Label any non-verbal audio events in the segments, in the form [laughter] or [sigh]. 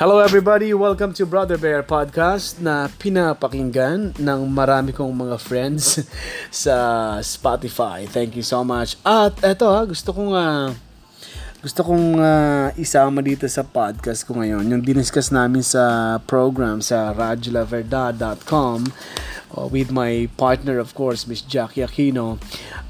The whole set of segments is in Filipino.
Hello everybody, welcome to Brother Bear Podcast na pinapakinggan ng marami kong mga friends [laughs] sa Spotify. Thank you so much. At eto ha, gusto kong uh, gusto kong uh, isama dito sa podcast ko ngayon, yung diniscuss namin sa program sa radyolaverdad.com uh, with my partner of course, Miss Jackie Aquino,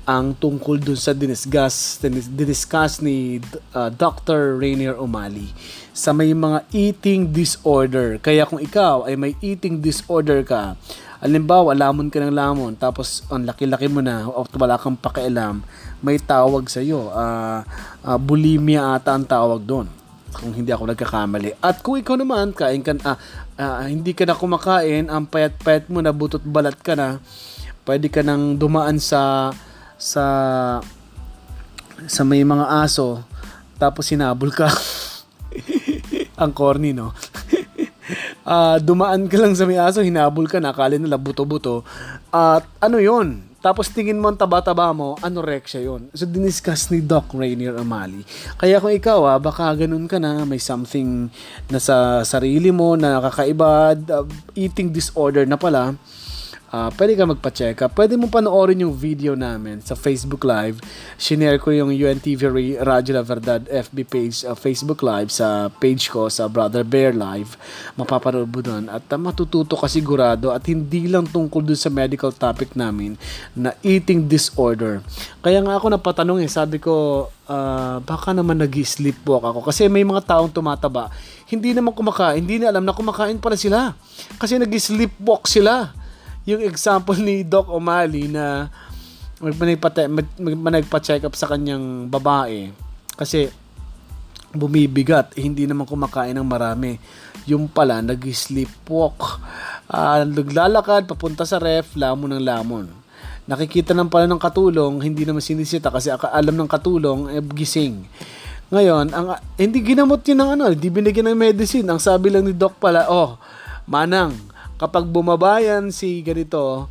ang tungkol dun sa diniscuss, diniscuss ni uh, Dr. Rainier O'Malley sa may mga eating disorder. Kaya kung ikaw ay may eating disorder ka, alimbawa, lamon ka ng lamon, tapos ang laki-laki mo na, o wala kang pakialam, may tawag sa iyo. Uh, uh, bulimia ata ang tawag doon. Kung hindi ako nagkakamali. At kung ikaw naman, kain ka, uh, uh, hindi ka na kumakain, ang payat-payat mo na, butot balat ka na, pwede ka nang dumaan sa sa sa may mga aso tapos sinabol ka [laughs] ang corny no uh, [laughs] dumaan ka lang sa may aso hinabol ka nakala nila buto-buto at uh, ano yon tapos tingin mo ang taba-taba mo, anorexia yon. So, diniscuss ni Doc Rainier Amali. Kaya kung ikaw, ah, baka ganun ka na, may something na sa sarili mo na kakaiba, uh, eating disorder na pala, uh, pwede ka magpa-check up. Pwede mo panoorin yung video namin sa Facebook Live. Shinare ko yung UNTV Radio La Verdad FB page, uh, Facebook Live sa page ko sa Brother Bear Live. Mapapanood mo doon at uh, matututo ka sigurado at hindi lang tungkol dun sa medical topic namin na eating disorder. Kaya nga ako napatanong eh, sabi ko, uh, baka naman nag-sleepwalk ako. Kasi may mga taong tumataba, hindi naman kumakain, hindi na alam na kumakain pala sila. Kasi nag-sleepwalk sila yung example ni Doc O'Malley na nagpa-check up sa kanyang babae kasi bumibigat, eh, hindi naman kumakain ng marami. Yung pala, nag-sleepwalk. Uh, naglalakad, papunta sa ref, lamon ng lamon. Nakikita lang pala ng katulong, hindi naman sinisita kasi alam ng katulong, eh, gising. Ngayon, ang, hindi ginamot yun ng ano, hindi binigyan ng medicine. Ang sabi lang ni Doc pala, oh, manang, kapag bumabayan si ganito,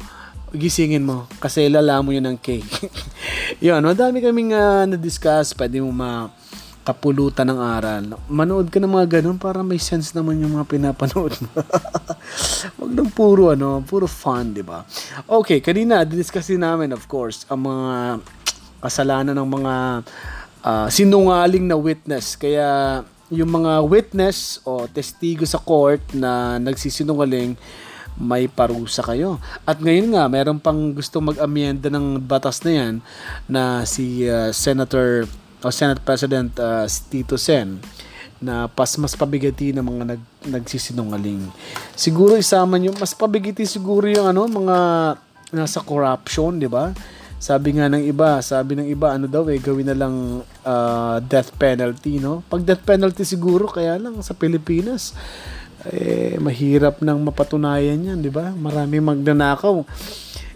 gisingin mo kasi lala mo yun ng cake. [laughs] yun, madami kaming uh, na-discuss, pwede mo makapulutan ng aral. Manood ka ng mga ganun para may sense naman yung mga pinapanood mo. [laughs] Wag lang puro ano, puro fun, di ba? Okay, kanina discuss din namin of course ang mga kasalanan ng mga uh, sinungaling na witness. Kaya yung mga witness o testigo sa court na nagsisinungaling, may parusa kayo. At ngayon nga, meron pang gusto mag-amyenda ng batas na yan na si uh, Senator o Senate President uh, Tito Sen na pas mas pabigati ng mga nag, nagsisinungaling. Siguro isama niyo mas pabigati siguro yung ano mga nasa corruption, 'di ba? Sabi nga ng iba, sabi ng iba, ano daw eh, gawin na lang uh, death penalty, no? Pag death penalty siguro, kaya lang sa Pilipinas, eh, mahirap nang mapatunayan yan, di ba? Marami magnanakaw.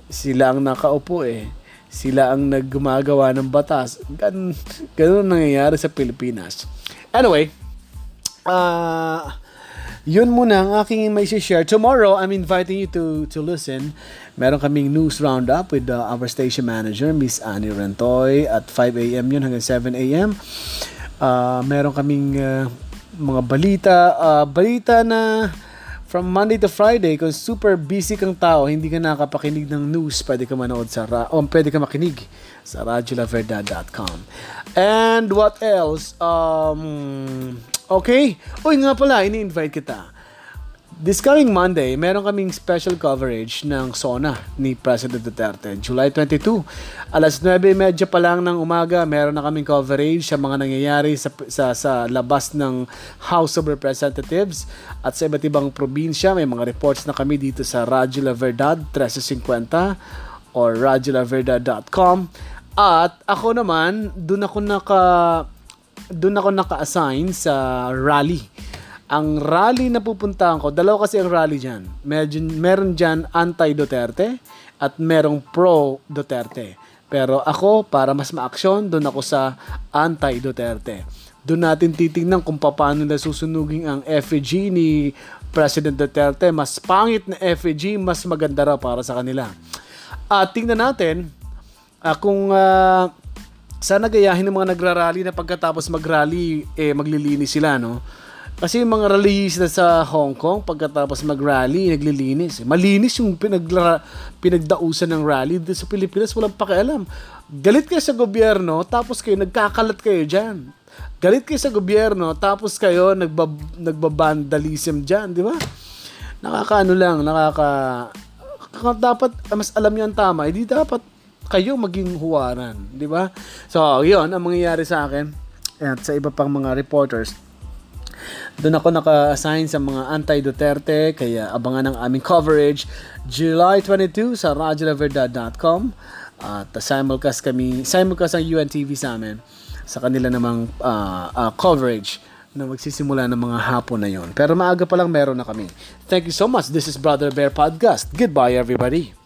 Sila ang nakaupo eh. Sila ang naggumagawa ng batas. Gan ganun nangyayari sa Pilipinas. Anyway, uh, yun muna ang aking may share. Tomorrow, I'm inviting you to to listen. Meron kaming news roundup with uh, our station manager, Miss Annie Rentoy, at 5 a.m. yun hanggang 7 a.m. Uh, meron kaming uh, mga balita, uh, balita na from Monday to Friday, kung super busy kang tao, hindi ka nakapakinig ng news, pwede ka manood sa, ra- o pwede ka makinig sa radyolaverdad.com. And what else? Um, Okay? Uy nga pala, ini-invite kita. This coming Monday, meron kaming special coverage ng SONA ni President Duterte. July 22, alas 9.30 pa lang ng umaga, meron na kaming coverage sa mga nangyayari sa, sa, sa labas ng House of Representatives at sa iba't ibang probinsya. May mga reports na kami dito sa Radyo La Verdad 1350 or radyolaverdad.com. At ako naman, doon ako naka doon ako naka-assign sa rally. Ang rally na pupuntahan ko, dalawa kasi ang rally dyan. Medyo, meron dyan anti-Duterte at merong pro-Duterte. Pero ako, para mas ma-aksyon, doon ako sa anti-Duterte. Doon natin titingnan kung paano na susunugin ang effigy ni President Duterte. Mas pangit na effigy, mas maganda raw para sa kanila. At tingnan natin uh, kung uh, sana gayahin ng mga nagrarally na pagkatapos magrally, eh, maglilinis sila, no? Kasi yung mga rallyista sa Hong Kong, pagkatapos mag-rally, naglilinis. Malinis yung pinagla, pinagdausan ng rally. Dito sa Pilipinas, walang pakialam. Galit kayo sa gobyerno, tapos kayo, nagkakalat kayo dyan. Galit kayo sa gobyerno, tapos kayo, nagbab, nagbabandalism dyan, di ba? Nakakaano lang, nakaka... Dapat, mas alam niyo ang tama, hindi dapat kayo maging huwaran, di ba? So, yun ang mangyayari sa akin at sa iba pang mga reporters doon ako naka-assign sa mga anti-Duterte, kaya abangan ang aming coverage July 22 sa radiolaverdad.com at simulcast kami, simulcast ang UNTV sa amin sa kanila namang uh, uh, coverage na magsisimula ng mga hapon na yon. Pero maaga pa lang meron na kami. Thank you so much. This is Brother Bear Podcast. Goodbye everybody.